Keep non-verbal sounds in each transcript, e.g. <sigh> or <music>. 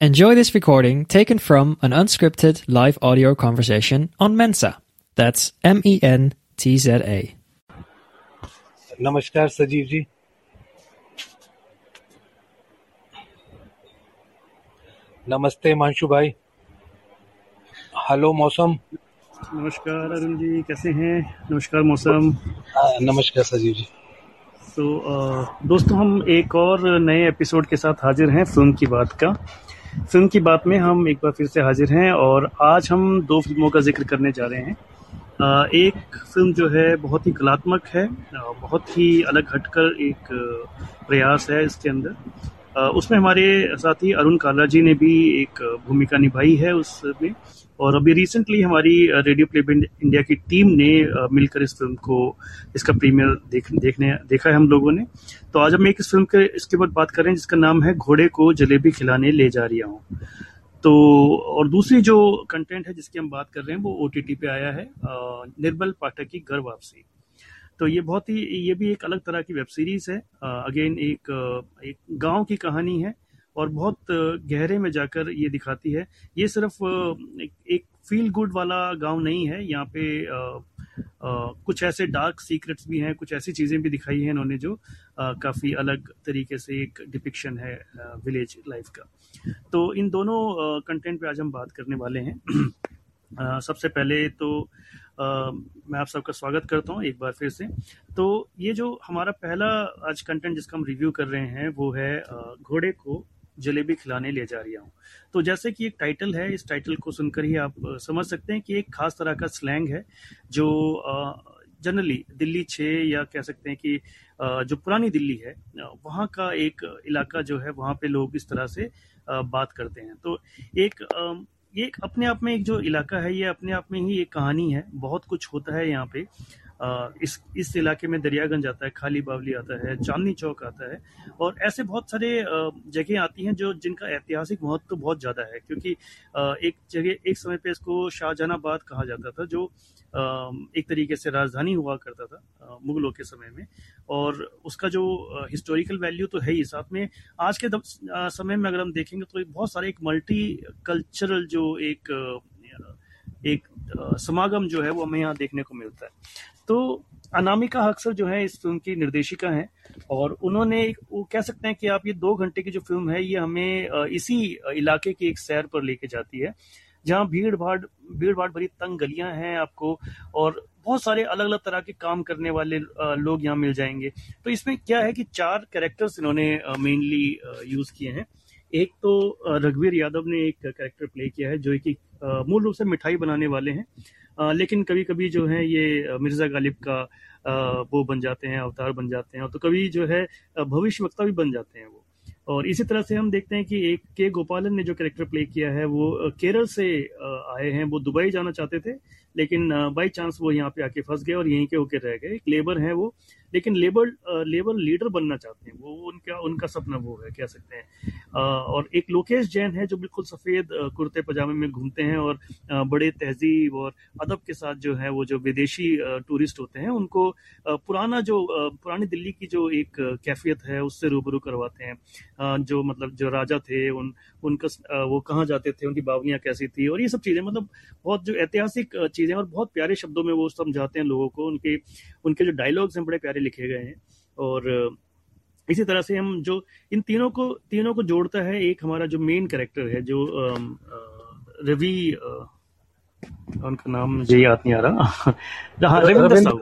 Enjoy this recording taken from an unscripted live audio conversation on Mensa. That's M E N T Z A. नमस्कार सजीव जी नमस्ते मांशु भाई hello मौसम नमस्कार अरुण जी कैसे हैं? नमस्कार मौसम। आ, नमस्कार सजीव जी तो अ, दोस्तों हम एक और नए एपिसोड के साथ हाजिर हैं फ़िल्म की बात का। फ़िल्म की बात में हम एक बार फिर से हाजिर हैं और आज हम दो फ़िल्मों का ज़िक्र करने जा रहे हैं। एक फ़िल्म जो है बहुत ही कलात्मक है बहुत ही अलग हटकर एक प्रयास है इसके अंदर। उसमें हमारे साथी अरुण काला जी ने भी एक भूमिका निभाई है उसमें। और अभी रिसेंटली हमारी रेडियो प्ले इंडिया की टीम ने मिलकर इस फ़िल्म को, इसका प्रीमियर देख, देखने, देखा है हम लोगों ने। तो आज हम एक इस फ़िल्म के, इसके बाद बात कर जिसका नाम है घोड़े को जलेबी खिलाने ले जा रही हूँ। तो और दूसरी जो कंटेंट है जिसकी हम बात कर रहे हैं वो ओटीटी पे आया है निर्मल पाठक की घर वापसी। तो ये बहुत ही, ये भी एक अलग तरह की वेब सीरीज़ है। अगेन एक एक गाँव की कहानी है। और बहुत गहरे में जाकर ये दिखाती है। ये सिर्फ़ एक, फील गुड वाला गाँव नहीं है। यहाँ पे अ, कुछ ऐसे डार्क सीक्रेट्स भी हैं कुछ ऐसी चीज़ें भी दिखाई हैं इन्होंने जो अ, काफ़ी अलग तरीके से एक डिपिक्शन है विलेज लाइफ का। तो इन दोनों कंटेंट पे आज हम बात करने वाले हैं। सबसे पहले तो मैं आप सबका स्वागत करता हूँ एक बार फिर से। तो ये जो हमारा पहला आज कंटेंट जिसका हम रिव्यू कर रहे हैं वो है घोड़े को जलेबी खिलाने ले जा रहा हूँ। तो जैसे कि एक टाइटल है, इस टाइटल को सुनकर ही आप समझ सकते हैं कि एक खास तरह का स्लैंग है, जो जनरली दिल्ली छः या कह सकते हैं कि जो पुरानी दिल्ली है वहाँ का एक इलाका जो है, वहाँ पे लोग इस तरह से बात करते हैं। तो एक ये अपने आप में एक जो इलाका है, ये अपने आप में ही एक कहानी है, बहुत कुछ होता है यहाँ पे। इस इस इलाके में दरियागंज आता है, खाली बावली आता है, चांदनी चौक आता है और ऐसे बहुत सारे जगह आती हैं जो जिनका ऐतिहासिक महत्व तो बहुत ज़्यादा है क्योंकि एक जगह, एक समय पे इसको शाहजहानाबाद कहा जाता था जो एक तरीके से राजधानी हुआ करता था मुगलों के समय में और उसका जो हिस्टोरिकल वैल्यू तो है ही साथ में। आज के समय में अगर हम देखेंगे तो बहुत सारे एक मल्टी कल्चरल जो एक एक समागम जो है वो हमें यहाँ देखने को मिलता है। तो अनामिका अक्सर जो है इस फ़िल्म की निर्देशिका हैं और उन्होंने वो कह सकते हैं कि आप ये दो घंटे की जो फ़िल्म है, ये हमें इसी इलाके की एक सैर पर लेके जाती है, जहाँ भीड़ भाड़ भीड़ भाड़ भरी तंग गलियाँ हैं आपको और बहुत सारे अलग अलग तरह के काम करने वाले लोग यहाँ मिल जाएँगे। तो इसमें क्या है कि चार कैरेक्टर्स इन्होंने मेनली यूज़ किए हैं। एक तो रघुवीर यादव ने एक कैरेक्टर प्ले किया है जो कि मूल रूप से मिठाई बनाने वाले हैं। लेकिन कभी कभी जो है ये मिर्ज़ा गालिब का वो बन जाते हैं अवतार बन जाते हैं और तो कभी जो है अ, भविष्यवक्ता भी बन जाते हैं वो। और इसी तरह से हम देखते हैं कि एक के गोपालन ने जो कैरेक्टर प्ले किया है वो केरल से आए हैं वो दुबई जाना चाहते थे लेकिन बाई चांस वो यहाँ पे आके फंस गए और यहीं के होके रह गए। एक लेबर है वो, लेकिन लेबर लेबर लीडर बनना चाहते हैं। वो, उनका उनका सपना वो है, कह सकते हैं। और एक लोकेश जैन है जो बिल्कुल सफ़ेद कुर्ते पजामे में घूमते हैं और बड़े तहजीब और अदब के साथ जो है वो जो विदेशी टूरिस्ट होते हैं, उनको पुराना जो पुरानी दिल्ली की जो एक कैफियत है, उससे रूबरू करवाते हैं। जो मतलब जो राजा थे, उन, उनका वो कहाँ जाते थे, उनकी बावलियाँ कैसी थी और ये सब चीज़ें मतलब बहुत जो ऐतिहासिक चीज़ें और बहुत प्यारे शब्दों में वो समझाते हैं लोगों को। उनके उनके जो डायलॉग्स हैं बड़े प्यारे लिखे गए हैं। और इसी तरह से हम जो इन तीनों को तीनों को जोड़ता है एक हमारा जो मेन कैरेक्टर है जो रवि उनका नाम मुझे याद नहीं आ रहा। <laughs> हाँ रविंद्र साहू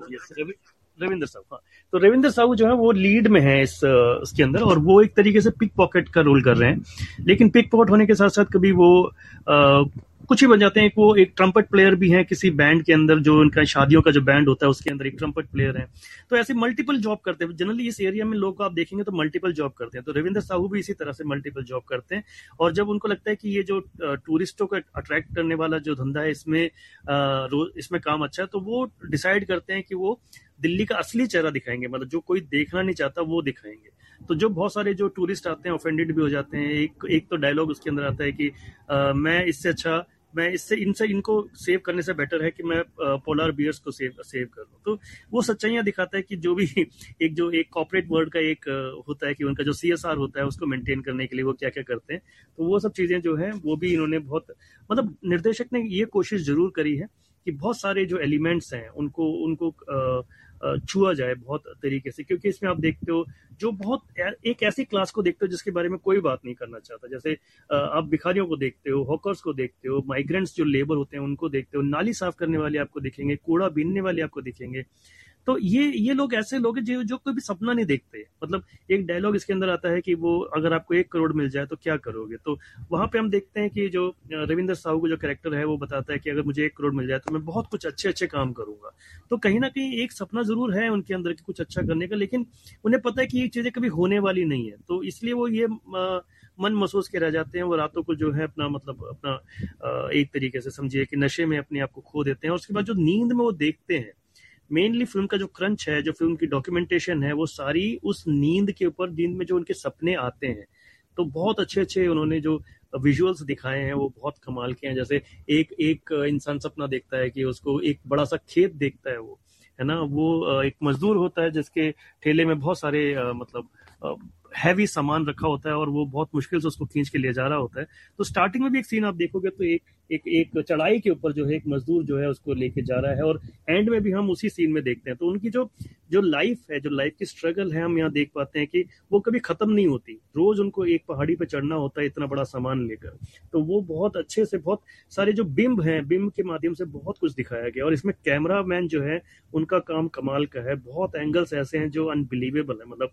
रविंद्र साहू हाँ। तो रविंद्र साहू जो है वो लीड में है इस इसके अंदर और वो एक तरीके से पिक पॉकेट का रोल कर रहे हैं। लेकिन पिक पॉकेट होने के साथ साथ कभी वो अ, कुछ ही बन जाते हैं। कि वो एक ट्रम्पट प्लेयर भी हैं किसी बैंड के अंदर जो उनका शादियों का जो बैंड होता है, उसके अंदर एक ट्रम्पट प्लेयर है। तो ऐसे मल्टीपल जॉब करते हैं। जनरली इस एरिया में लोग आप देखेंगे तो मल्टीपल जॉब करते हैं। तो रविंद्र साहू भी इसी तरह से मल्टीपल जॉब करते हैं। और जब उनको लगता है कि ये जो टूरिस्टों को अट्रैक्ट करने वाला जो धंधा है, इसमें इसमें काम अच्छा है तो वो डिसाइड करते हैं कि वो दिल्ली का असली चेहरा दिखाएँगे। मतलब जो कोई देखना नहीं चाहता, वो दिखाएँगे। तो जो बहुत सारे जो टूरिस्ट आते हैं ऑफेंडेड भी हो जाते हैं। एक एक तो डायलॉग उसके अंदर आता है कि अ, मैं इससे अच्छा मैं इससे इनसे इनको सेव करने से बेटर है कि मैं पोलर बियर्स को सेव सेव कर लूँ तो वो सच्चाइयाँ दिखाता है कि जो भी <laughs> एक जो एक कॉपरेट वर्ल्ड का एक होता है कि उनका जो सीएसआर होता है उसको मेंटेन करने के लिए वो क्या क्या करते हैं। तो वो सब चीज़ें जो है वो भी इन्होंने बहुत मतलब निर्देशक ने ये कोशिश ज़रूर करी है कि बहुत सारे जो एलिमेंट्स हैं उनको उनको छुआ जाए बहुत तरीके से, क्योंकि इसमें आप देखते हो, जो बहुत एक ऐसी क्लास को देखते हो जिसके बारे में कोई बात नहीं करना चाहता। जैसे आप भिखारियों को देखते हो हॉकर्स को देखते हो माइग्रेंट्स जो लेबर होते हैं, उनको देखते हो, नाली साफ़ करने वाले आपको दिखेंगे, कूड़ा बीनने वाले आपको दिखेंगे। तो ये ये लोग ऐसे लोग हैं जो जो कोई भी सपना नहीं देखते। मतलब एक डायलॉग इसके अंदर आता है कि वो अगर आपको एक करोड़ मिल जाए तो क्या करोगे? तो वहाँ पे हम देखते हैं कि जो रविंद्र साहू का जो कैरेक्टर है वो बताता है कि अगर मुझे एक करोड़ मिल जाए तो मैं बहुत कुछ अच्छे अच्छे काम करूँगा। तो कहीं ना कहीं एक सपना ज़रूर है उनके अंदर की कुछ अच्छा करने का, लेकिन उन्हें पता है कि ये चीज़ें कभी होने वाली नहीं है। तो इसलिए वो ये मन महसूस के रह जाते हैं, वो रातों को जो है अपना मतलब अपना एक तरीके से समझिए कि नशे में अपने आप को खो देते हैं और उसके बाद जो नींद में वो देखते हैं मेनली फ़िल्म का जो क्रंच है, जो फ़िल्म की डॉक्यूमेंटेशन है, वो सारी उस नींद के ऊपर, नींद में जो उनके सपने आते हैं तो बहुत अच्छे अच्छे उन्होंने जो विजुअल्स दिखाए हैं, वो बहुत कमाल के हैं। जैसे एक एक इंसान सपना देखता है कि उसको एक बड़ा सा खेत देखता है वो, है ना? वो, एक मजदूर होता है जिसके ठेले में बहुत सारे मतलब हैवी सामान रखा होता है और वो बहुत मुश्किल से उसको खींच के ले जा रहा होता है। तो स्टार्टिंग में भी एक सीन आप देखोगे तो एक एक एक चढ़ाई के ऊपर जो है, एक मजदूर जो है उसको लेके जा रहा है और एंड में भी हम उसी सीन में देखते हैं। तो उनकी जो जो लाइफ है, जो लाइफ की स्ट्रगल है, हम यहाँ देख पाते हैं कि वो कभी खत्म नहीं होती। रोज उनको एक पहाड़ी पे चढ़ना होता है, इतना बड़ा सामान लेकर। तो वो बहुत अच्छे से, बहुत सारे जो बिंब हैं, बिंब के माध्यम से बहुत कुछ दिखाया गया। और इसमें कैमरा मैन जो है, उनका काम कमाल का है। बहुत एंगल्स ऐसे हैं जो अनबिलीवेबल है। मतलब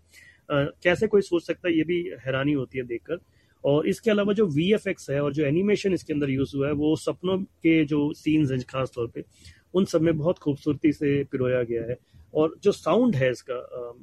कैसे कोई सोच सकता है, ये भी हैरानी होती है देखकर। और इसके अलावा जो वीएफएक्स है और जो एनिमेशन इसके अंदर यूज़ हुआ है, वो सपनों के जो सीन्स हैं खास तौर पे, उन सब में बहुत खूबसूरती से पिरोया गया है। और जो साउंड है इसका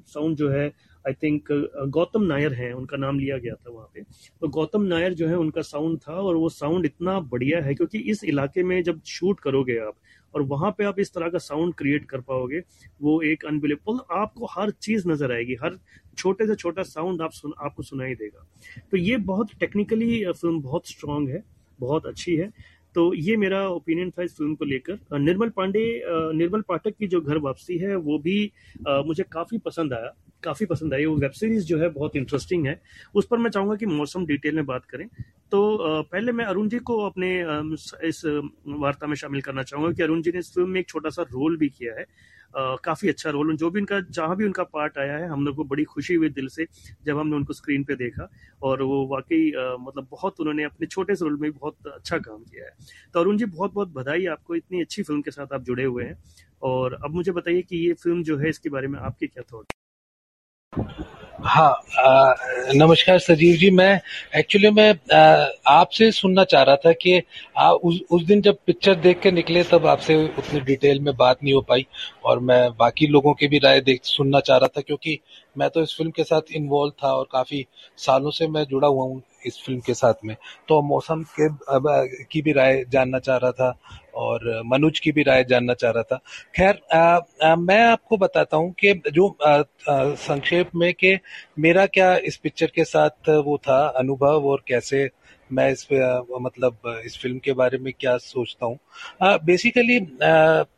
साउंड जो है आई थिंक गौतम नायर है, उनका नाम लिया गया था वहाँ पे। तो गौतम नायर जो है, उनका साउंड था और वो साउंड इतना बढ़िया है, क्योंकि इस इलाके में जब शूट करोगे आप और वहाँ पे आप इस तरह का साउंड क्रिएट कर पाओगे। वो एक अनबिलीवेबल आपको हर चीज़ नज़र आएगी। हर छोटे से छोटा साउंड आप सुन, आपको सुनाई देगा। तो ये बहुत टेक्निकली फ़िल्म बहुत स्ट्रांग है, बहुत अच्छी है। तो ये मेरा ओपिनियन था इस फ़िल्म को लेकर। निर्मल पांडे निर्मल पाठक की जो घर वापसी है, वो भी मुझे काफ़ी पसंद आया। काफ़ी पसंद आई वो वेब सीरीज़ जो है बहुत इंटरेस्टिंग है। उस पर मैं चाहूँगा कि मौसम डिटेल में बात करें। तो पहले मैं अरुण जी को अपने इस वार्ता में शामिल करना चाहूँगा कि अरुण जी ने इस फ़िल्म में एक छोटा सा रोल भी किया है। काफ़ी अच्छा रोल जो भी उनका, जहाँ भी उनका पार्ट आया है, हम लोग को बड़ी खुशी हुई दिल से जब हमने उनको स्क्रीन पे देखा। और वो वाकई मतलब बहुत उन्होंने अपने छोटे से रोल में बहुत अच्छा काम किया है। तो अरुण जी बहुत बहुत बधाई आपको। इतनी अच्छी फ़िल्म के साथ आप जुड़े हुए हैं। और अब मुझे बताइए कि ये फ़िल्म जो है, इसके बारे में आपके क्या थॉट हाँ आ, नमस्कार सजीव जी मैं एक्चुअली मैं आपसे सुनना चाह रहा था कि आ, उस उस दिन जब पिक्चर देख के निकले तब आपसे उतनी डिटेल में बात नहीं हो पाई और मैं बाकी लोगों की भी राय देख सुनना चाह रहा था क्योंकि मैं तो इस फ़िल्म के साथ इन्वॉल्व था और काफ़ी सालों से मैं जुड़ा हुआ हूँ। इस फ़िल्म के साथ में। तो मौसम के, अब की भी राय जानना चाह रहा था और मनुज की भी राय जानना चाह रहा था। खैर मैं आपको बताता हूँ कि जो संक्षेप में कि मेरा क्या इस पिक्चर के साथ वो था, अनुभव और कैसे मैं इस मतलब इस फ़िल्म के बारे में क्या सोचता हूँ। बेसिकली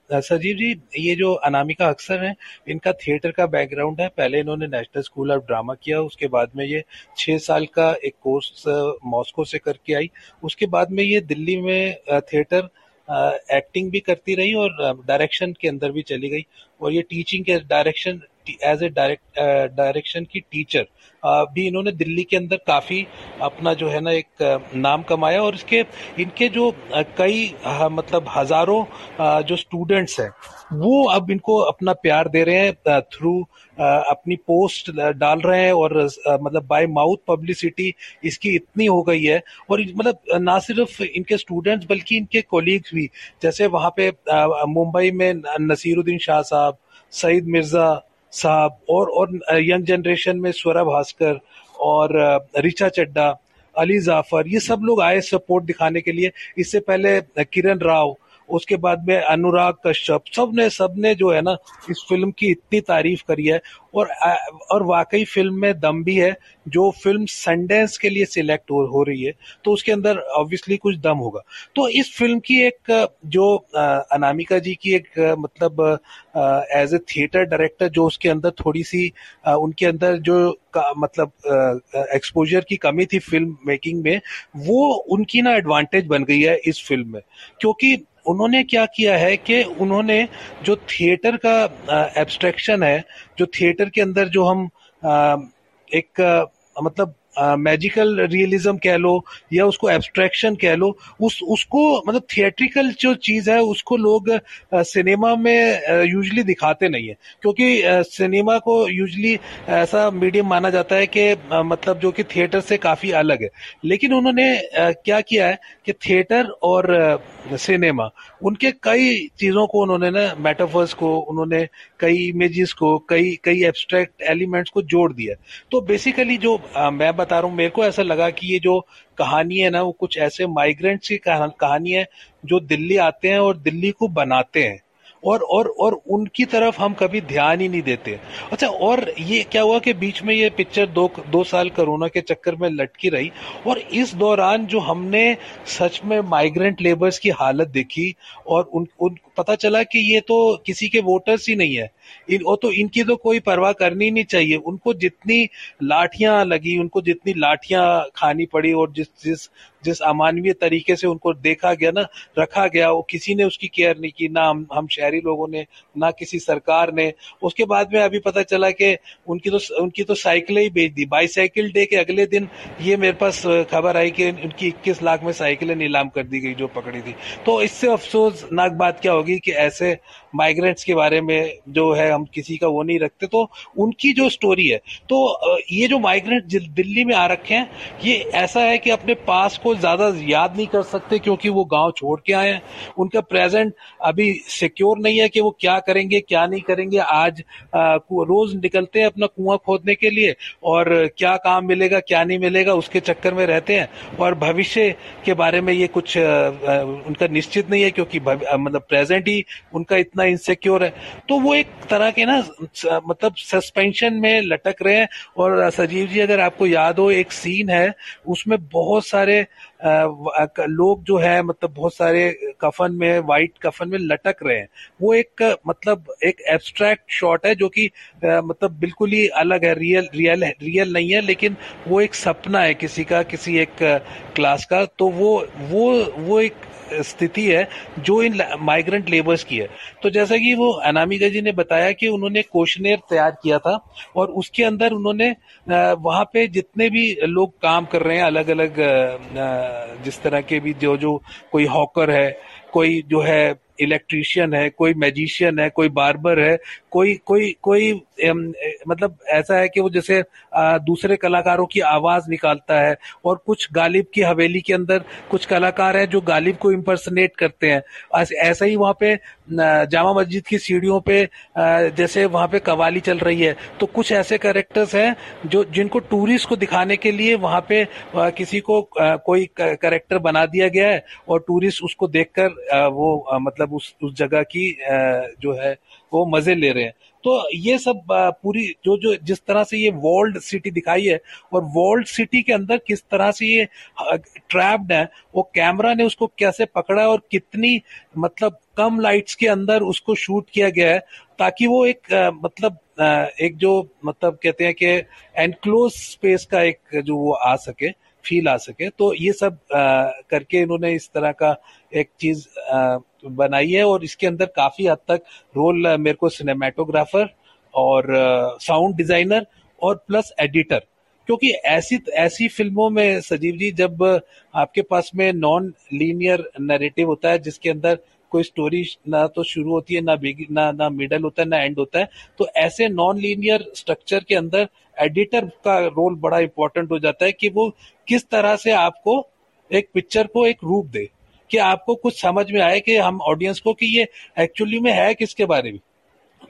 सजीव जी, ये जो अनामिका अक्सर हैं, इनका थिएटर का बैकग्राउंड है। पहले इन्होंने नेशनल स्कूल ऑफ़ ड्रामा किया, उसके बाद में ये छह साल का एक कोर्स मॉस्को से करके आई। उसके बाद में ये दिल्ली में थिएटर एक्टिंग भी करती रही और डायरेक्शन के अंदर भी चली गई। और ये टीचिंग के direction as a direct direction की टीचर भी इन्होंने दिल्ली के अंदर काफ़ी अपना जो है ना एक नाम कमाया और इसके, इनके जो कई मतलब हज़ारों जो स्टूडेंट्स हैं, वो अब इनको अपना प्यार दे रहे हैं थ्रू अपनी पोस्ट डाल रहे हैं और मतलब बाय माउथ पब्लिसिटी इसकी इतनी हो गई है और मतलब ना सिर्फ़ इनके स्टूडेंट्स बल्कि इनके कोलीग्स भी, जैसे वहाँ पे मुंबई में नसीरुद्दीन शाह साहब, सईद मिर्ज़ा साहब और और यंग जनरेशन में स्वरा भास्कर और रिचा चड्डा अली जाफ़र, ये सब लोग आए सपोर्ट दिखाने के लिए। इससे पहले किरण राव उसके बाद में अनुराग कश्यप सबने सबने जो है ना इस फ़िल्म की इतनी तारीफ़ करी है और और वाकई फ़िल्म में दम भी है जो फ़िल्म संडेंस के लिए सिलेक्ट हो, हो रही है तो उसके अंदर ऑब्वियसली कुछ दम होगा। तो इस फ़िल्म की एक जो अनामिका जी की एक मतलब एज ए थिएटर डायरेक्टर जो उसके अंदर थोड़ी सी आ, उनके अंदर जो का मतलब एक्सपोजर की कमी थी फ़िल्म मेकिंग में वो उनकी ना एडवांटेज बन गई है इस फ़िल्म में। क्योंकि उन्होंने क्या किया है कि उन्होंने जो थिएटर का एब्स्ट्रैक्शन है, जो थिएटर के अंदर जो हम एक मतलब मैजिकल रियलिज्म कह लो, या उसको एब्स्ट्रैक्शन कह लो, उस, उसको मतलब थिएट्रिकल जो चीज़ है, उसको लोग सिनेमा में यूजली दिखाते नहीं है। क्योंकि सिनेमा को यूजली ऐसा मीडियम माना जाता है कि मतलब जो कि थिएटर से काफ़ी अलग है। लेकिन उन्होंने क्या किया है कि थिएटर और सिनेमा उनके कई चीज़ों को उन्होंने ना मेटाफर्स को, उन्होंने कई इमेजेस को, कई कई एब्स्ट्रैक्ट एलिमेंट्स को जोड़ दिया तो बेसिकली जो मैं बता रहा हूँ, मेरे को ऐसा लगा कि ये जो कहानी है ना, वो कुछ ऐसे माइग्रेंट्स की कहानी है, जो दिल्ली आते हैं और दिल्ली को बनाते हैं। और और और उनकी तरफ़ हम कभी ध्यान ही नहीं देते। अच्छा और ये क्या हुआ कि बीच में ये पिक्चर दो दो साल कोरोना के चक्कर में लटकी रही और इस दौरान जो हमने सच में माइग्रेंट लेबर्स की हालत देखी और उन, उन पता चला कि ये तो किसी के वोटर्स ही नहीं है। इन वो तो इनकी तो कोई परवाह करनी नहीं चाहिए। उनको जितनी लाठियाँ लगी उनको जितनी लाठियाँ खानी पड़ी और जिस जिस जिस अमानवीय तरीके से उनको देखा गया ना, रखा गया, वो किसी ने उसकी केयर नहीं की, ना हम हम शहरी लोगों ने, ना किसी सरकार ने। उसके बाद में अभी पता चला कि उनकी तो उनकी तो साइकिलें ही बेच दी। बाईसाइकिल डे के अगले दिन ये मेरे पास खबर आई कि उनकी 21 लाख में साइकिलें नीलाम कर दी गई जो पकड़ी थी। तो इससे अफसोसनाक बात क्या होगी कि ऐसे माइग्रेंट्स के बारे में जो है, हम किसी का वो नहीं रखते। तो उनकी जो स्टोरी है तो ये जो माइग्रेंट दिल्ली में आ रखे हैं, ये ऐसा है कि अपने पास को ज़्यादा याद नहीं कर सकते क्योंकि वो गाँव छोड़ के आए हैं। उनका प्रेजेंट अभी सिक्योर नहीं है कि वो क्या करेंगे क्या नहीं करेंगे। आज आ, रोज निकलते हैं अपना कुआँ खोदने के लिए और क्या काम मिलेगा क्या नहीं मिलेगा उसके चक्कर में रहते हैं। और भविष्य के बारे में ये कुछ आ, उनका निश्चित नहीं है क्योंकि मतलब प्रेजेंट ही उनका इतना इनसिक्योर है। तो वो एक तरह के ना मतलब सस्पेंशन में लटक रहे हैं। और सजीव जी अगर आपको याद हो एक सीन है उसमें बहुत सारे लोग जो है मतलब बहुत सारे कफन में वाइट कफन में लटक रहे हैं। वो एक मतलब एक एब्स्ट्रैक्ट शॉट है जो कि मतलब बिल्कुल ही अलग है रियल रियल है रियल नहीं है, लेकिन वो एक सपना है किसी का, किसी एक क्लास का। तो वो वो वो एक स्थिति है, जो इन माइग्रेंट लेबर्स की है। तो जैसा कि वो अनामिका जी ने बताया कि उन्होंने कोशनेर तैयार किया था और उसके अंदर उन्होंने वहाँ पे जितने भी लोग काम कर रहे हैं अलग अलग जिस तरह के भी जो जो कोई हॉकर है, कोई जो है इलेक्ट्रीशियन है, कोई मैजिशियन है, कोई बार्बर है, कोई कोई कोई मतलब ऐसा है कि वो जैसे दूसरे कलाकारों की आवाज़ निकालता है और कुछ गालिब की हवेली के अंदर कुछ कलाकार हैं जो गालिब को इम्पर्सनेट करते हैं। ऐसा ही वहाँ पे जामा मस्जिद की सीढ़ियों पे जैसे वहाँ पे कवाली चल रही है। तो कुछ ऐसे करेक्टर्स हैं जो, जिनको टूरिस्ट को दिखाने के लिए वहाँ पे किसी को कोई करेक्टर बना दिया गया है और टूरिस्ट उसको देखकर वो मतलब उस उस जगह की जो है, वो मज़े ले रहे हैं। तो ये सब पूरी, जो जो, जिस तरह से ये वर्ल्ड सिटी दिखाई है और वर्ल्ड सिटी के अंदर किस तरह से ये ट्रैप्ड है, वो कैमरा ने उसको कैसे पकड़ा और कितनी मतलब कम लाइट्स के अंदर उसको शूट किया गया है, ताकि वो एक मतलब एक जो मतलब कहते हैं कि एनक्लोज स्पेस का एक जो वो आ सके। फील आ सके। तो ये सब करके इन्होंने इस तरह का एक चीज़ बनाई है और इसके अंदर काफ़ी हद तक रोल मेरे को सिनेमाटोग्राफर और साउंड डिज़ाइनर और प्लस एडिटर। क्योंकि ऐसी ऐसी फ़िल्मों में, सजीव जी, जब आपके पास में नॉन लीनियर नैरेटिव होता है, जिसके अंदर कोई स्टोरी ना तो शुरू होती है, ना ना ना मिडल होता है, ना एंड होता है। तो ऐसे नॉन लीनियर स्ट्रक्चर के अंदर एडिटर का रोल बड़ा इंपॉर्टेंट हो जाता है कि वो किस तरह से आपको एक पिक्चर को एक रूप दे, कि आपको कुछ समझ में आए कि हम ऑडियंस को कि ये एक्चुअली में है किसके बारे में।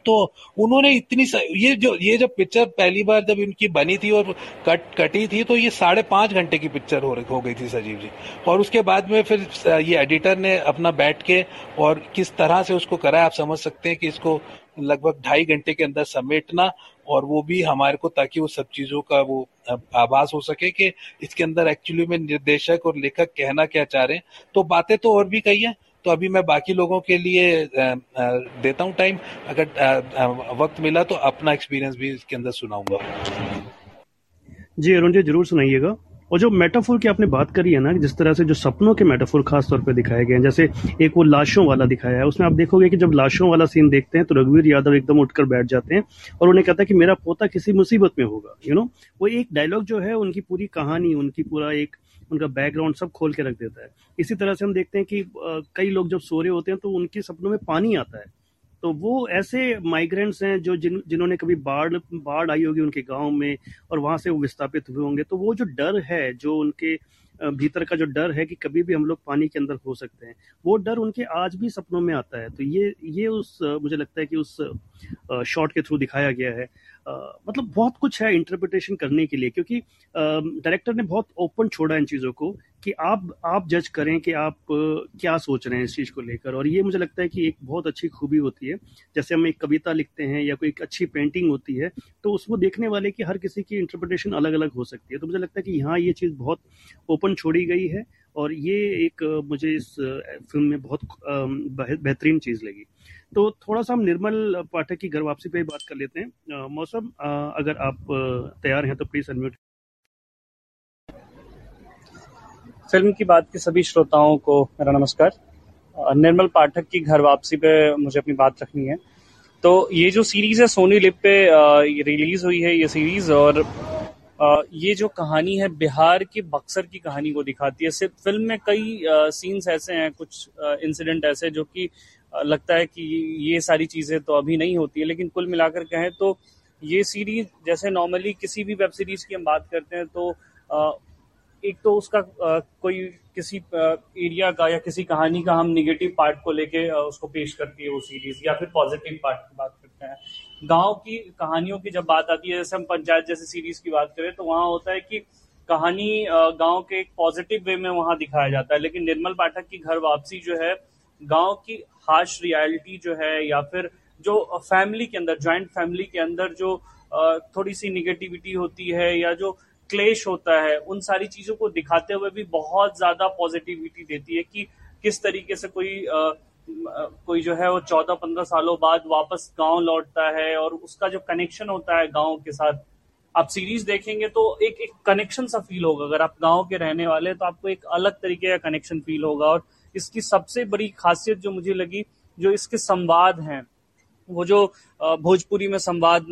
तो उन्होंने इतनी. ये जो ये जब पिक्चर पहली बार जब इनकी बनी थी और कट कटी थी तो ये साढ़े पाँच घंटे की पिक्चर हो, हो गई थी सजीव जी और उसके बाद में फिर ये एडिटर ने अपना बैठ के और किस तरह से उसको करा आप समझ सकते हैं कि इसको लगभग ढाई घंटे के अंदर समेटना और वो भी हमारे को ताकि वो सब चीज़ों का वो आभास हो सके कि इसके अंदर एक्चुअली में निर्देशक और लेखक कहना क्या चाह रहे हैं तो बातें तो और भी कही है तो अभी मैं बाकी लोगों के लिए देता हूँ टाइम अगर वक्त मिला तो अपना एक्सपीरियंस भी इसके अंदर सुनाऊँगा। जी, अरुण जी, ज़रूर सुनाइएगा। और जो मेटाफोर की आपने बात करी है ना, जिस तरह से जो सपनों के मेटाफोर खास तौर पे दिखाए गए हैं, जैसे एक वो लाशों वाला दिखाया है, उसमें आप देखोगे कि जब लाशों वाला सीन देखते हैं तो रघुवीर यादव एकदम उठकर बैठ जाते हैं और उन्हें कहता है कि मेरा पोता किसी मुसीबत में होगा यू नो वो एक डायलॉग जो है, उनकी पूरी कहानी, उनकी पूरा एक उनका बैकग्राउंड सब खोल के रख देता है। इसी तरह से हम देखते हैं कि कई लोग जब सो रहे होते हैं तो उनके सपनों में पानी आता है। तो वो ऐसे माइग्रेंट्स हैं जो जिन, जिन्होंने कभी बाढ़ बाढ़ आई होगी उनके गाँव में और वहाँ से वो विस्थापित हुए होंगे। तो वो जो डर है, जो उनके भीतर का जो डर है कि कभी भी हम लोग पानी के अंदर हो सकते हैं, वो डर उनके आज भी सपनों में आता है। तो ये ये उस, मुझे लगता है कि उस शॉट के थ्रू दिखाया गया है। मतलब बहुत कुछ है इंटरप्रिटेशन करने के लिए, क्योंकि डायरेक्टर ने बहुत ओपन छोड़ा इन चीज़ों को कि आप आप जज करें कि आप, क्या सोच रहे हैं इस चीज़ को लेकर। और ये मुझे लगता है कि एक बहुत अच्छी खूबी होती है। जैसे हम एक कविता लिखते हैं या कोई एक अच्छी पेंटिंग होती है तो उसको देखने वाले की हर किसी की इंटरप्रिटेशन अलग अलग हो सकती है। तो मुझे लगता है कि यहाँ ये चीज़ बहुत ओपन छोड़ी गई है और ये एक मुझे इस फ़िल्म में बहुत बेहतरीन चीज़ लगी। तो थोड़ा सा हम निर्मल पाठक की घर वापसी पे बात कर लेते हैं। मौसम अगर आप तैयार हैं तो प्लीज़ अनम्यूट फ़िल्म की बात के सभी श्रोताओं को मेरा नमस्कार। निर्मल पाठक की घर वापसी पे मुझे अपनी बात रखनी है। तो ये जो सीरीज़ है सोनी लिप पे रिलीज़ हुई है ये सीरीज़ और ये जो कहानी है, बिहार के बक्सर की कहानी को दिखाती है। सिर्फ़ फ़िल्म में कई सीन्स ऐसे हैं, कुछ इंसिडेंट ऐसे जो कि लगता है कि ये सारी चीज़ें तो अभी नहीं होती है, लेकिन कुल मिलाकर कहें तो ये सीरीज़ जैसे नॉर्मली किसी भी वेब सीरीज़ की हम बात करते हैं तो एक तो उसका कोई किसी एरिया का या किसी कहानी का हम निगेटिव पार्ट को लेके उसको पेश करती है वो सीरीज़ या फिर पॉजिटिव पार्ट की बात करते हैं। गाँव की कहानियों की जब बात आती है, जैसे हम पंचायत जैसे सीरीज़ की बात करें तो वहाँ होता है कि कहानी गाँव के एक पॉजिटिव वे में वहाँ दिखाया जाता है, लेकिन निर्मल पाठक की घर वापसी जो है गाँव की हार्श रियलिटी जो है या फिर जो फैमिली के अंदर ज्वाइंट फैमिली के अंदर जो थोड़ी सी निगेटिविटी होती है या जो क्लेश होता है उन सारी चीज़ों को दिखाते हुए भी बहुत ज़्यादा पॉजिटिविटी देती है कि किस तरीके से कोई आ, कोई जो है वो चौदह पंद्रह सालों बाद वापस गाँव लौटता है और उसका जो कनेक्शन होता है गाँव के साथ। आप सीरीज़ देखेंगे तो एक एक कनेक्शन सा फील होगा। अगर आप गाँव के रहने वाले तो आपको एक अलग तरीके का कनेक्शन फील होगा और इसकी सबसे बड़ी खासियत जो मुझे लगी, जो इसके संवाद हैं, वो जो भोजपुरी में संवाद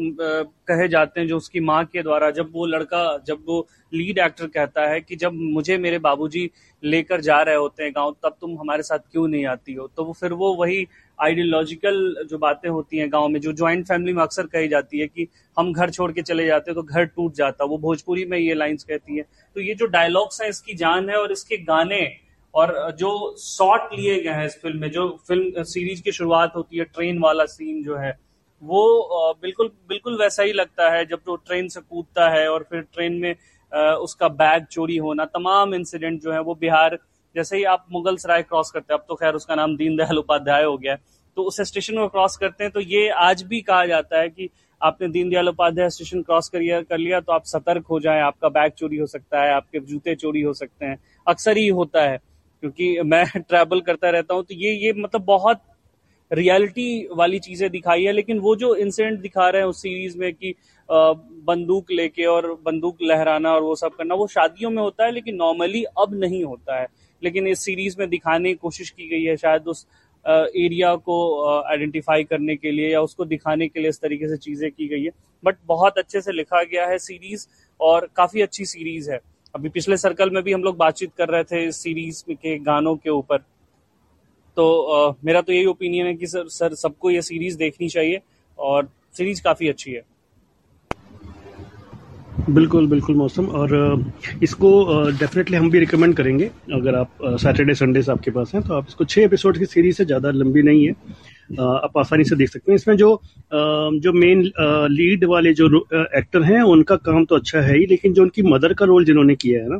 कहे जाते हैं, जो उसकी माँ के द्वारा, जब वो लड़का, जब वो लीड एक्टर कहता है कि जब मुझे मेरे बाबूजी लेकर जा रहे होते हैं गाँव, तब तुम हमारे साथ क्यों नहीं आती हो? तो वो फिर वो वही आइडियोलॉजिकल जो बातें होती हैं गाँव में, जो ज्वाइंट फैमिली में अक्सर कही जाती है कि हम घर छोड़ के चले जाते हैं तो घर टूट जाता वो भोजपुरी में ये लाइन्स कहती है। तो ये जो डायलॉग्स हैं, इसकी जान है और इसके गाने और जो शॉट लिए गए हैं इस फ़िल्म में, जो फ़िल्म सीरीज़ की शुरुआत होती है ट्रेन वाला सीन जो है, वो बिल्कुल बिल्कुल वैसा ही लगता है जब वो ट्रेन से कूदता है और फिर ट्रेन में उसका बैग चोरी होना, तमाम इंसिडेंट जो है वो बिहार, जैसे ही आप मुगल सराय क्रॉस करते हैं, अब तो खैर उसका नाम दीनदयाल उपाध्याय हो गया तो उस स्टेशन को क्रॉस करते हैं तो ये आज भी कहा जाता है कि आपने दीनदयाल उपाध्याय स्टेशन क्रॉस कर कर लिया तो आप सतर्क हो जाए, आपका बैग चोरी हो सकता है, आपके जूते चोरी हो सकते हैं, अक्सर ही होता है। क्योंकि मैं <laughs> ट्रैवल करता रहता हूँ तो ये ये मतलब बहुत रियलिटी वाली चीज़ें दिखाई है, लेकिन वो जो इंसिडेंट दिखा रहे हैं उस सीरीज़ में कि बंदूक लेके और बंदूक लहराना और वो सब करना, वो शादियों में होता है, लेकिन नॉर्मली अब नहीं होता है। लेकिन इस सीरीज़ में दिखाने की कोशिश की गई है शायद उस एरिया को आइडेंटिफाई करने के लिए या उसको दिखाने के लिए इस तरीके से चीज़ें की गई है। बट बहुत अच्छे से लिखा गया है सीरीज़ और काफ़ी अच्छी सीरीज़ है। अभी पिछले सर्कल में भी हम लोग बातचीत कर रहे थे इस सीरीज़ के गानों के ऊपर। तो आ, मेरा तो यही ओपिनियन है कि सर सर सबको ये सीरीज़ देखनी चाहिए और सीरीज़ काफ़ी अच्छी है। बिल्कुल बिल्कुल मौसम। और इसको डेफिनेटली हम भी रिकमेंड करेंगे। अगर आप सैटरडे संडे आपके पास हैं तो आप इसको छः एपिसोड की सीरीज़ से ज़्यादा लंबी नहीं है। आप आसानी से देख सकते हैं। इसमें जो जो मेन लीड वाले जो एक्टर हैं, उनका काम तो अच्छा है ही, लेकिन जो उनकी मदर का रोल जिन्होंने किया है ना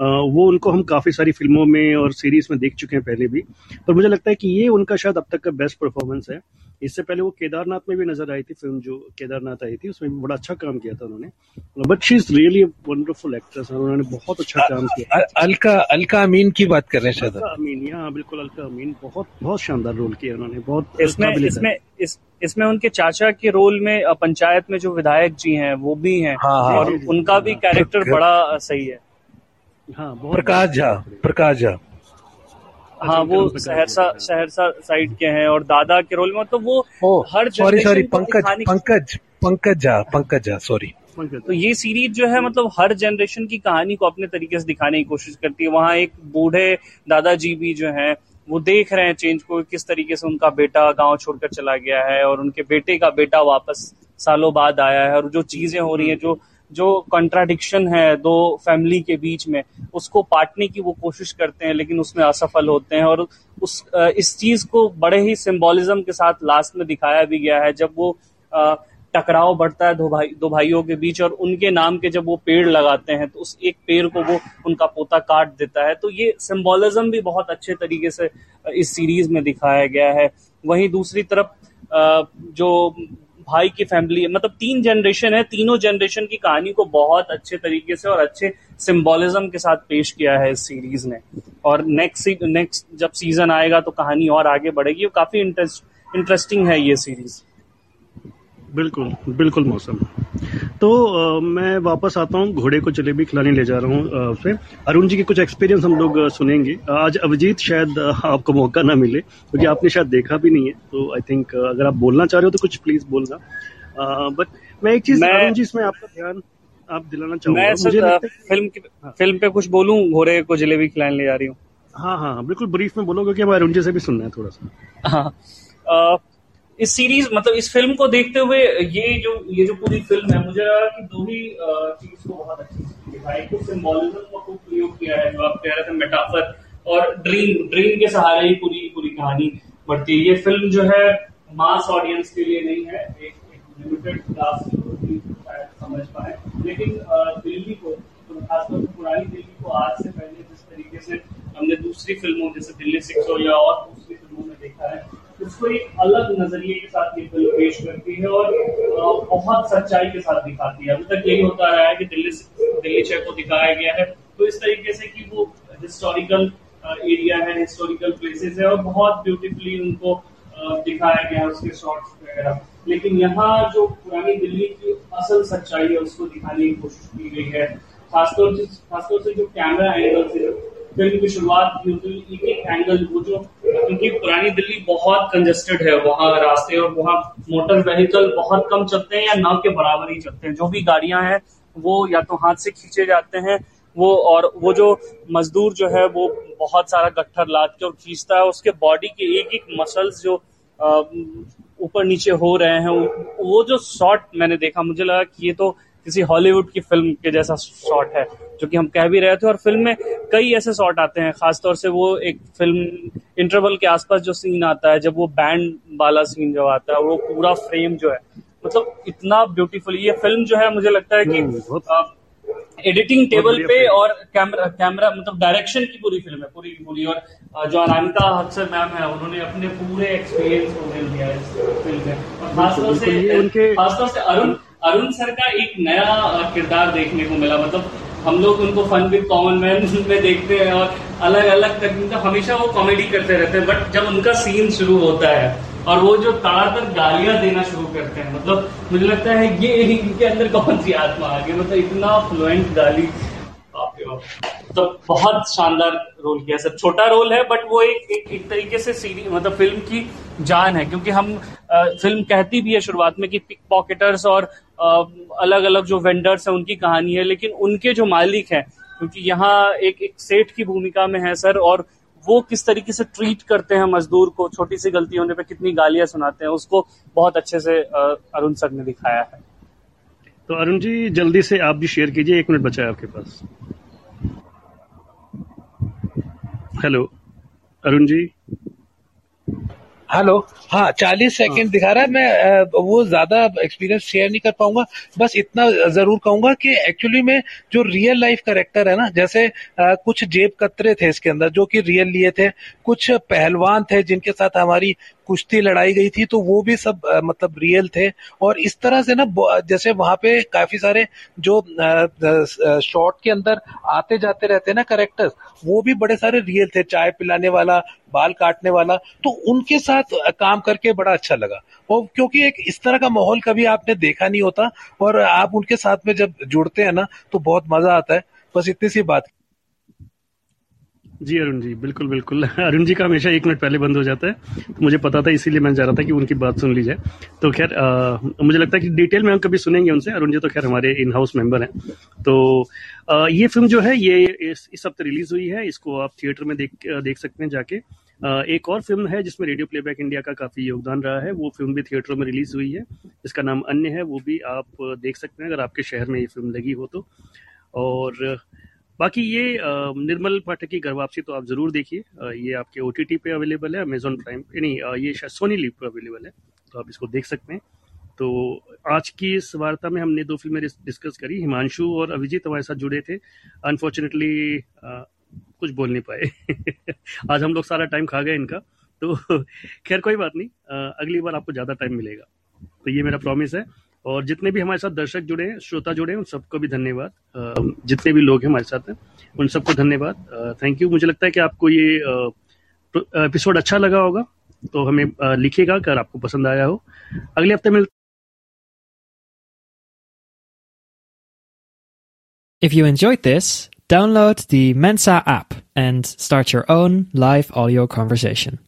वो उनको हम काफ़ी सारी फ़िल्मों में और सीरीज़ में देख चुके हैं पहले भी। पर मुझे लगता है कि ये उनका शायद अब तक का बेस्ट परफॉर्मेंस है। इससे पहले वो केदारनाथ में भी नज़र आई थी फ़िल्म जो केदारनाथ आई थी उसमें भी बड़ा अच्छा काम किया था उन्होंने। But she is really wonderful actress उन्होंने बहुत अच्छा काम किया। अलका अलका अमीन की बात कर रहे हैं शायद अमीन हाँ बिल्कुल अलका अमीन। बहुत बहुत शानदार रोल किया उन्होंने बहुत इसमें इसमें इस इसमें उनके चाचा के रोल में पंचायत में जो विधायक जी हैं वो भी हैं। हाँ, हाँ, और उनका भी कैरेक्टर <laughs> बड़ा सही है। हाँ प्रकाश झा प्रकाश झा। हाँ वो सहरसा सहरसा साइड के हैं और दादा के रोल में तो वो हर sorry sorry Pankaj Pankaj Pankaj Jha Pankaj Jha sorry तो ये सीरीज़ जो है मतलब हर जनरेशन की कहानी को अपने तरीके से दिखाने की कोशिश करती है। वहाँ एक बूढ़े दादाजी भी जो है वो देख रहे हैं चेंज को किस तरीके से उनका बेटा गाँव छोड़कर चला गया है और उनके बेटे का बेटा वापस सालों बाद आया है और जो चीज़ें हो रही है जो जो कंट्राडिक्शन है दो फैमिली के बीच में, उसको पाटने की वो कोशिश करते हैं, लेकिन उसमें असफल होते हैं। और उस इस चीज़ को बड़े ही सिंबोलिज्म के साथ लास्ट में दिखाया भी गया है, जब वो टकराव बढ़ता है दो भाई, दो भाइयों के बीच और उनके नाम के जब वो पेड़ लगाते हैं तो उस एक पेड़ को वो उनका पोता काट देता है। तो ये सिंबोलिज्म भी बहुत अच्छे तरीके से इस सीरीज़ में दिखाया गया है। वहीं दूसरी तरफ़ जो भाई की फैमिली मतलब तीन जनरेशन है, तीनों जनरेशन की कहानी को बहुत अच्छे तरीके से और अच्छे सिम्बोलिज्म के साथ पेश किया है इस सीरीज़ ने। और नेक्स्ट नेक्स्ट जब सीज़न आएगा तो कहानी और आगे बढ़ेगी। काफ़ी इंटरेस्ट इंटरेस्टिंग है ये सीरीज़ बिल्कुल बिल्कुल मौसम। तो आ, मैं वापस आता हूँ घोड़े को जलेबी खिलाने ले जा रहा हूँ फिर। अरुण जी के कुछ एक्सपीरियंस हम लोग सुनेंगे। आज अभिजीत शायद आपको मौका ना मिले क्योंकि तो आपने शायद देखा भी नहीं है। तो आई थिंक अगर आप बोलना चाह रहे हो तो कुछ प्लीज़ बोलना। बट मैं एक चीज़ अरुण जी इसमें आपका ध्यान आप दिलाना चाहूँगा। मुझे फ़िल्म की हाँ। फ़िल्म पे कुछ बोलूँ घोड़े को जलेबी खिलाने ले जा रही हूँ। हाँ हाँ बिल्कुल ब्रीफ में बोलो क्योंकि हमारे अरुण जी से भी सुनना है थोड़ा सा। हाँ। इस सीरीज़ मतलब इस फ़िल्म को देखते हुए ये जो ये जो पूरी फ़िल्म है मुझे लगा कि दो ही चीज़ को बहुत अच्छी दिखाई कुछ सिंबोलिज्म का खूब प्रयोग किया है जो आप कह रहे थे मेटाफर और ड्रीम ड्रीम के सहारे ही पूरी पूरी कहानी बढ़ती है। ये फ़िल्म जो है मास ऑडियंस के लिए नहीं है एक, लिमिटेड क्लास समझ पाए। लेकिन दिल्ली को खासतौर पर पुरानी दिल्ली को आज से पहले जिस तरीके से हमने दूसरी फ़िल्मों जैसे दिल्ली सिक्स हो या और दूसरी फ़िल्मों में देखा है उसको एक अलग नज़रिए के साथ ये फ़िल्म पेश करती है और बहुत सच्चाई के साथ दिखाती है। अभी तक यही होता रहा है कि दिल्ली दिल्ली छह को दिखाया गया है। तो इस तरीके से कि वो हिस्टोरिकल एरिया है हिस्टोरिकल प्लेसेस है और बहुत ब्यूटीफुली उनको दिखाया गया है उसके शॉर्ट्स वगैरह। लेकिन यहाँ जो पुरानी दिल्ली की असल सच्चाई है, उसको दिखाने की कोशिश की गई है। खासतौर से खासतौर से जो कैमरा एंगल से फ़िल्म की शुरुआत एक एक एंगल वो जो क्योंकि पुरानी दिल्ली बहुत कंजेस्टेड है, वहाँ रास्ते और वहाँ मोटर व्हीकल बहुत कम चलते हैं या न के बराबर ही चलते हैं। जो भी गाड़ियाँ हैं, वो या तो हाथ से खींचे जाते हैं, वो और वो जो मजदूर जो है, वो बहुत सारा गट्ठर लाद के और खींचता है, उसके बॉडी के एक एक मसल्स जो ऊपर नीचे हो रहे हैं, वो जो शॉट मैंने देखा, मुझे लगा कि ये तो किसी हॉलीवुड की फ़िल्म के जैसा शॉट है। जो कि हम कह भी रहे थे और फ़िल्म में कई ऐसे शॉट आते हैं खासतौर से वो एक फ़िल्म इंटरवल के आसपास जो सीन आता है जब वो बैंड वाला सीन जो आता है वो पूरा फ्रेम जो है मतलब इतना ब्यूटीफुल ये फ़िल्म जो है मुझे लगता है कि एडिटिंग हम्म, टेबल पे और कैमरा कैमरा मतलब डायरेक्शन की पूरी फ़िल्म है पूरी की पूरी। और जो अनामिका अक्सर मैम है उन्होंने अपने पूरे एक्सपीरियंस को मिल दिया इस फ़िल्म में। और खासतौर से खासतौर से अरुण अरुण सर का एक नया किरदार देखने को मिला मतलब हम लोग उनको फन विद कॉमन मैन में देखते हैं और अलग अलग मतलब हमेशा वो कॉमेडी करते रहते हैं बट जब उनका सीन शुरू होता है और वो जो तार पर गालियाँ देना शुरू करते हैं मतलब मुझे लगता है ये इनके अंदर कौन सी आत्मा आ गई? मतलब इतना फ्लुएंट गाली तो बहुत शानदार रोल किया। सर छोटा रोल है बट वो एक एक, एक तरीके से सीरी मतलब फ़िल्म की जान है क्योंकि हम आ, फ़िल्म कहती भी है शुरुआत में कि पिक पॉकेटर्स और अलग अलग जो वेंडर्स हैं उनकी कहानी है लेकिन उनके जो मालिक हैं क्योंकि यहाँ एक एक सेठ की भूमिका में है सर और वो किस तरीके से ट्रीट करते हैं मजदूर को छोटी सी गलती होने पे कितनी गालियाँ सुनाते हैं उसको बहुत अच्छे से अरुण सर ने दिखाया है। तो अरुण जी जल्दी से आप भी शेयर कीजिए एक मिनट बचा है आपके पास। हेलो अरुण जी। हेलो हाँ चालीस सेकंड दिखा रहा है मैं वो ज़्यादा एक्सपीरियंस शेयर नहीं कर पाऊँगा। बस इतना ज़रूर कहूँगा कि एक्चुअली में जो रियल लाइफ करेक्टर है ना जैसे अ, कुछ जेब कतरे थे इसके अंदर जो कि रियल लिए थे कुछ पहलवान थे जिनके साथ हमारी कुश्ती लड़ाई गई थी तो वो भी सब मतलब रियल थे। और इस तरह से ना जैसे वहाँ पे काफ़ी सारे जो शॉर्ट के अंदर आते जाते रहते हैं ना करेक्टर्स वो भी बड़े सारे रियल थे, चाय पिलाने वाला, बाल काटने वाला। तो उनके साथ काम करके बड़ा अच्छा लगा। और क्योंकि एक इस तरह का माहौल कभी आपने देखा नहीं होता, और आप उनके साथ में जब जुड़ते हैं ना तो बहुत मज़ा आता है। बस इतनी सी बात। जी अरुण जी बिल्कुल बिल्कुल। अरुण जी का हमेशा एक मिनट पहले बंद हो जाता है। तो मुझे पता था इसीलिए मैं जा रहा था कि उनकी बात सुन ली जाए तो खैर मुझे लगता है कि डिटेल में हम कभी सुनेंगे उनसे। अरुण जी तो खैर हमारे इन हाउस मेंबर हैं। तो अ, ये फ़िल्म जो है ये इस, हफ़्ते रिलीज़ हुई है। इसको आप थिएटर में देख देख सकते हैं जाके। अ, एक और फ़िल्म है जिसमें रेडियो प्लेबैक इंडिया का काफ़ी योगदान रहा है। वो फ़िल्म भी थिएटरों में रिलीज़ हुई है। इसका नाम अन्य है वो भी आप देख सकते हैं अगर आपके शहर में ये फ़िल्म लगी हो तो। और बाकी ये निर्मल पाठक की घर वापसी तो आप ज़रूर देखिए। ये आपके ओटीटी पे अवेलेबल है अमेजोन प्राइम नहीं ये शायद सोनी लिव पे अवेलेबल है तो आप इसको देख सकते हैं। तो आज की इस वार्ता में हमने दो फ़िल्में डिस्कस करी, हिमांशु और अभिजीत हमारे साथ जुड़े थे। अनफॉर्चुनेटली कुछ बोल नहीं पाए। <laughs> आज हम लोग सारा टाइम खा गए इनका तो <laughs> खैर कोई बात नहीं अगली बार आपको ज़्यादा टाइम मिलेगा। तो ये मेरा प्रॉमिस है। और जितने भी हमारे साथ दर्शक जुड़े हैं श्रोता जुड़े हैं उन सबको भी धन्यवाद। जितने भी लोग हैं हमारे साथ हैं उन सबको धन्यवाद। थैंक यू मुझे लगता है कि आपको ये एपिसोड अच्छा लगा होगा तो हमें लिखिएगा अगर आपको पसंद आया हो। अगले हफ़्ते मिल If you enjoyed this, download the Mensa app and start your own live audio conversation.